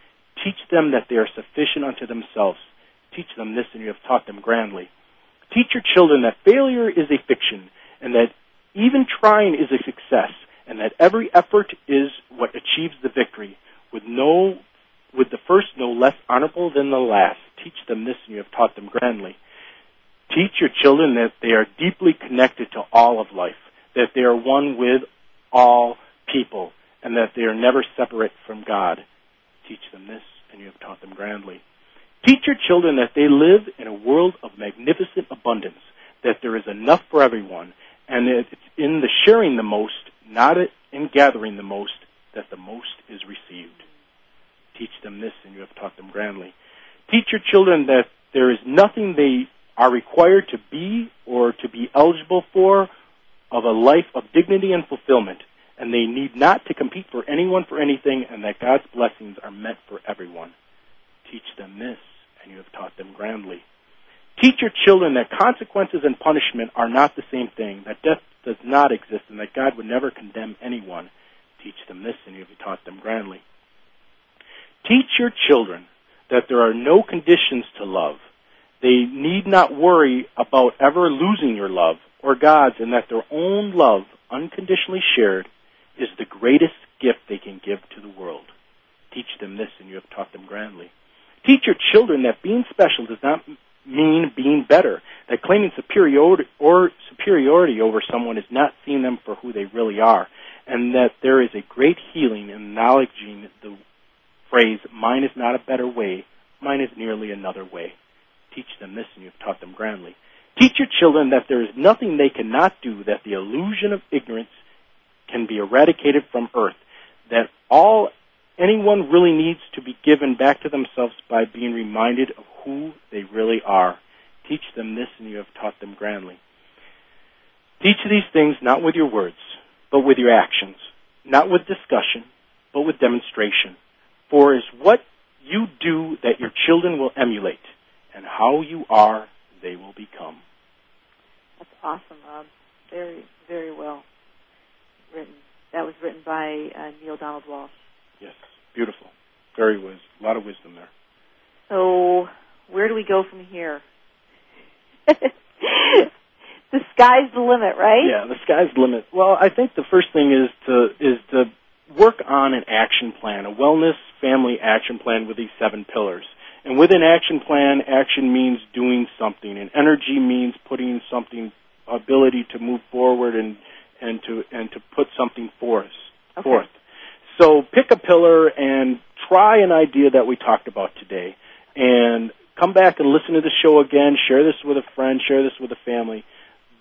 Teach them that they are sufficient unto themselves. Teach them this and you have taught them grandly. Teach your children that failure is a fiction and that even trying is a success and that every effort is what achieves the victory with no with the first no less honorable than the last. Teach them this and you have taught them grandly. Teach your children that they are deeply connected to all of life, that they are one with all people, and that they are never separate from God. Teach them this, and you have taught them grandly. Teach your children that they live in a world of magnificent abundance, that there is enough for everyone, and that it's in the sharing the most, not in gathering the most, that the most is received. Teach them this, and you have taught them grandly. Teach your children that there is nothing they are required to be or to be eligible for of a life of dignity and fulfillment, and they need not to compete for anyone for anything, and that God's blessings are meant for everyone. Teach them this, and you have taught them grandly. Teach your children that consequences and punishment are not the same thing, that death does not exist, and that God would never condemn anyone. Teach them this, and you have taught them grandly. Teach your children that there are no conditions to love. They need not worry about ever losing your love or God's, and that their own love, unconditionally shared, is the greatest gift they can give to the world. Teach them this, and you have taught them grandly. Teach your children that being special does not mean being better, that claiming superiority or superiority over someone is not seeing them for who they really are, and that there is a great healing in acknowledging the phrase, mine is not a better way, mine is nearly another way. Teach them this, and you have taught them grandly. Teach your children that there is nothing they cannot do, that the illusion of ignorance can be eradicated from earth, that all anyone really needs to be given back to themselves by being reminded of who they really are. Teach them this, and you have taught them grandly. Teach these things not with your words, but with your actions, not with discussion, but with demonstration. For it is what you do that your children will emulate, and how you are, they will become. That's awesome, Rob. Very, very well written. That was written by uh, Neale Donald Walsch. Yes, beautiful. Very wis- a lot of wisdom there. So, where do we go from here? the sky's the limit, right? Yeah, the sky's the limit. Well, I think the first thing is to is to work on an action plan, a wellness family action plan with these seven pillars. And with an action plan, action means doing something, and energy means putting something, ability to move forward and and to and to put something forth. Okay. Forth. So pick a pillar and try an idea that we talked about today, and come back and listen to the show again. Share this with a friend. Share this with a family.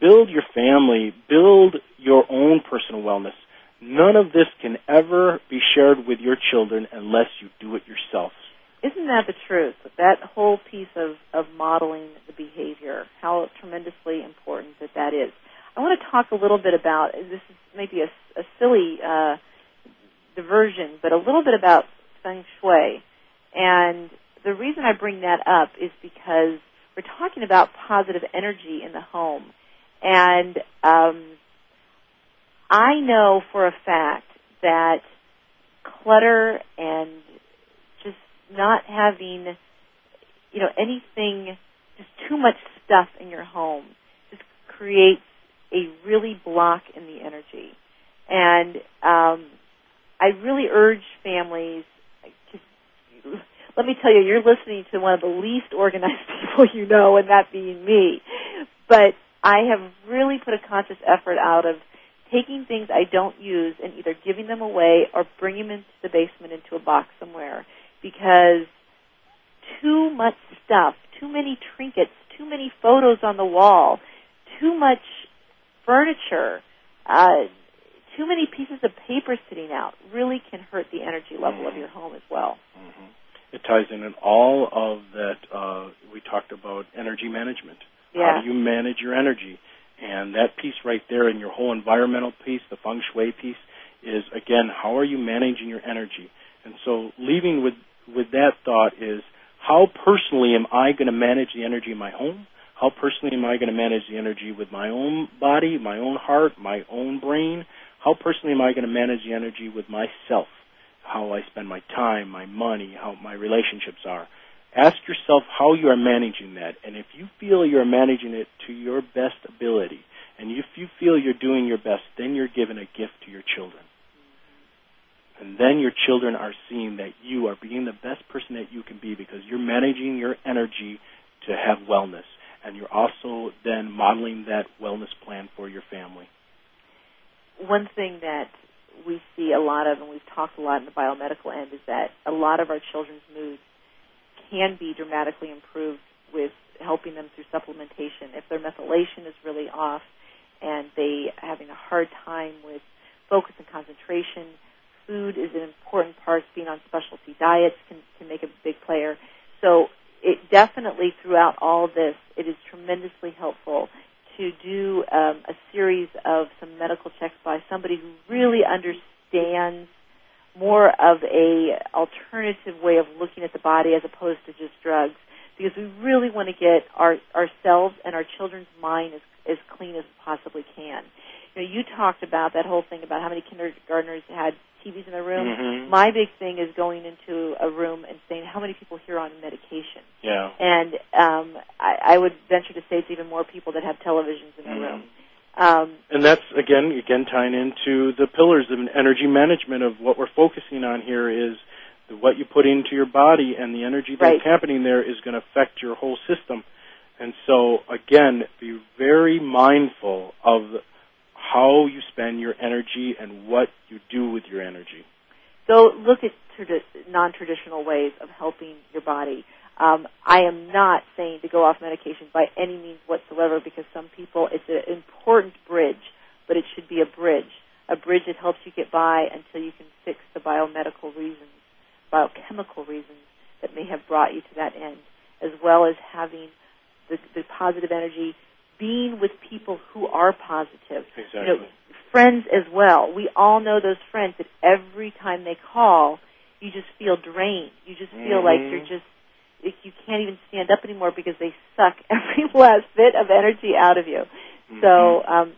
Build your family. Build your own personal wellness. None of this can ever be shared with your children unless you do it yourself. Isn't that the truth? That whole piece of, of modeling the behavior, how tremendously important that that is. I want to talk a little bit about, this is maybe a, a silly uh, diversion, but a little bit about feng shui. And the reason I bring that up is because we're talking about positive energy in the home. And um, I know for a fact that clutter and just not having, you know, anything, just too much stuff in your home just creates a really block in the energy. And um, I really urge families to, let me tell you, you're listening to one of the least organized people you know, and that being me. But I have really put a conscious effort out of taking things I don't use and either giving them away or bringing them into the basement into a box somewhere because too much stuff, too many trinkets, too many photos on the wall, too much furniture, uh, too many pieces of paper sitting out really can hurt the energy level of your home as well. Mm-hmm. It ties in in all of that. Uh, we talked about energy management. Yeah. How do you manage your energy? And that piece right there in your whole environmental piece, the feng shui piece, is again, how are you managing your energy? And so leaving with, with that thought is, how personally am I going to manage the energy in my home? How personally am I going to manage the energy with my own body, my own heart, my own brain? How personally am I going to manage the energy with myself? How I spend my time, my money, how my relationships are. Ask yourself how you are managing that. And if you feel you're managing it to your best ability, and if you feel you're doing your best, then you're giving a gift to your children. And then your children are seeing that you are being the best person that you can be because you're managing your energy to have wellness. And you're also then modeling that wellness plan for your family. One thing that we see a lot of, and we've talked a lot in the biomedical end, is that a lot of our children's moods can be dramatically improved with helping them through supplementation. If their methylation is really off and they having a hard time with focus and concentration, food is an important part. Being on specialty diets can, can make a big player. So it definitely throughout all this, tremendously helpful to do um, a series of some medical checks by somebody who really understands more of a alternative way of looking at the body as opposed to just drugs because we really want to get our ourselves and our children's mind as as clean as possibly can. You know, you talked about that whole thing about how many kindergartners had TVs in their room. Mm-hmm. My big thing is going into a room and saying how many people here are on medication. Yeah. And um, I, would venture to say it's even more people that have televisions in their Mhm. room. Um, And that's again, again tying into the pillars of energy management of what we're focusing on here is the, what you put into your body and the energy that's Right. happening there is going to affect your whole system. And so again, be very mindful of how you spend your energy and what you do with your energy. So look at tradi- non-traditional ways of helping your body. Um, I am not saying to go off medication by any means whatsoever because some people, it's an important bridge, but it should be a bridge. A bridge that helps you get by until you can fix the biomedical reasons, biochemical reasons that may have brought you to that end, as well as having the, the positive energy being with people who are positive. Exactly. You know, friends as well. We all know those friends that every time they call, you just feel drained. You just feel like Mhm. you're just like you can't even stand up anymore because they suck every last bit of energy out of you. Mm-hmm. So, um,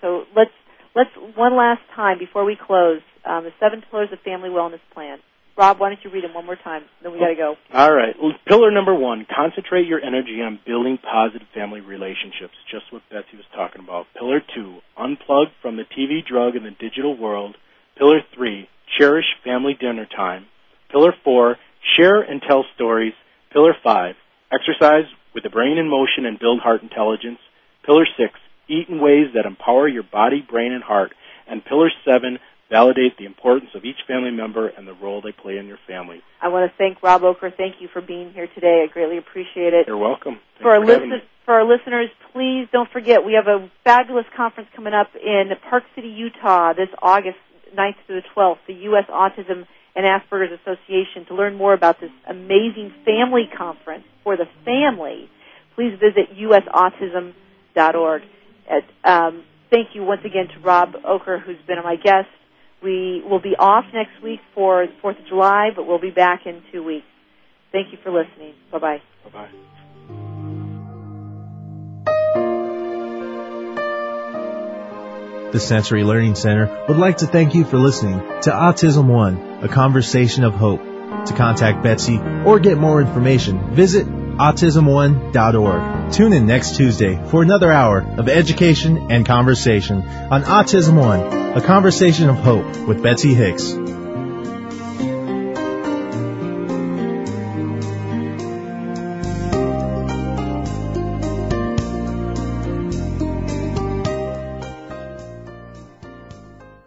so let's let's one last time before we close um, the seven pillars of family wellness plan. Rob, why don't you read them one more time? Then we got to go. All right. Pillar number one, concentrate your energy on building positive family relationships, just what Betsy was talking about. Pillar two, unplug from the TV drug and the digital world. Pillar three, cherish family dinner time. Pillar four, share and tell stories. Pillar five, exercise with the brain in motion and build heart intelligence. Pillar six, eat in ways that empower your body, brain, and heart. And pillar seven, validate the importance of each family member and the role they play in your family. I want to thank Rob Ocker. Thank you for being here today. I greatly appreciate it. You're welcome. Thanks for our for listen, for our listeners, please don't forget we have a fabulous conference coming up in Park City, Utah, this August 9th through the 12th. The U.S. Autism and Asperger's Association. To learn more about this amazing family conference for the family, please visit usautism.org. And, um, thank you once again to Rob Ocker, who's been my guest. We will be off next week for the 4th of July, but we'll be back in two weeks. Thank you for listening. Bye bye. Bye bye. The Sensory Learning Center would like to thank you for listening to Autism One, a conversation of hope. To contact Betsy or get more information, visit autismone.org. Tune in next Tuesday for another hour of education and conversation on Autism One, a conversation of hope with Betsy Hicks.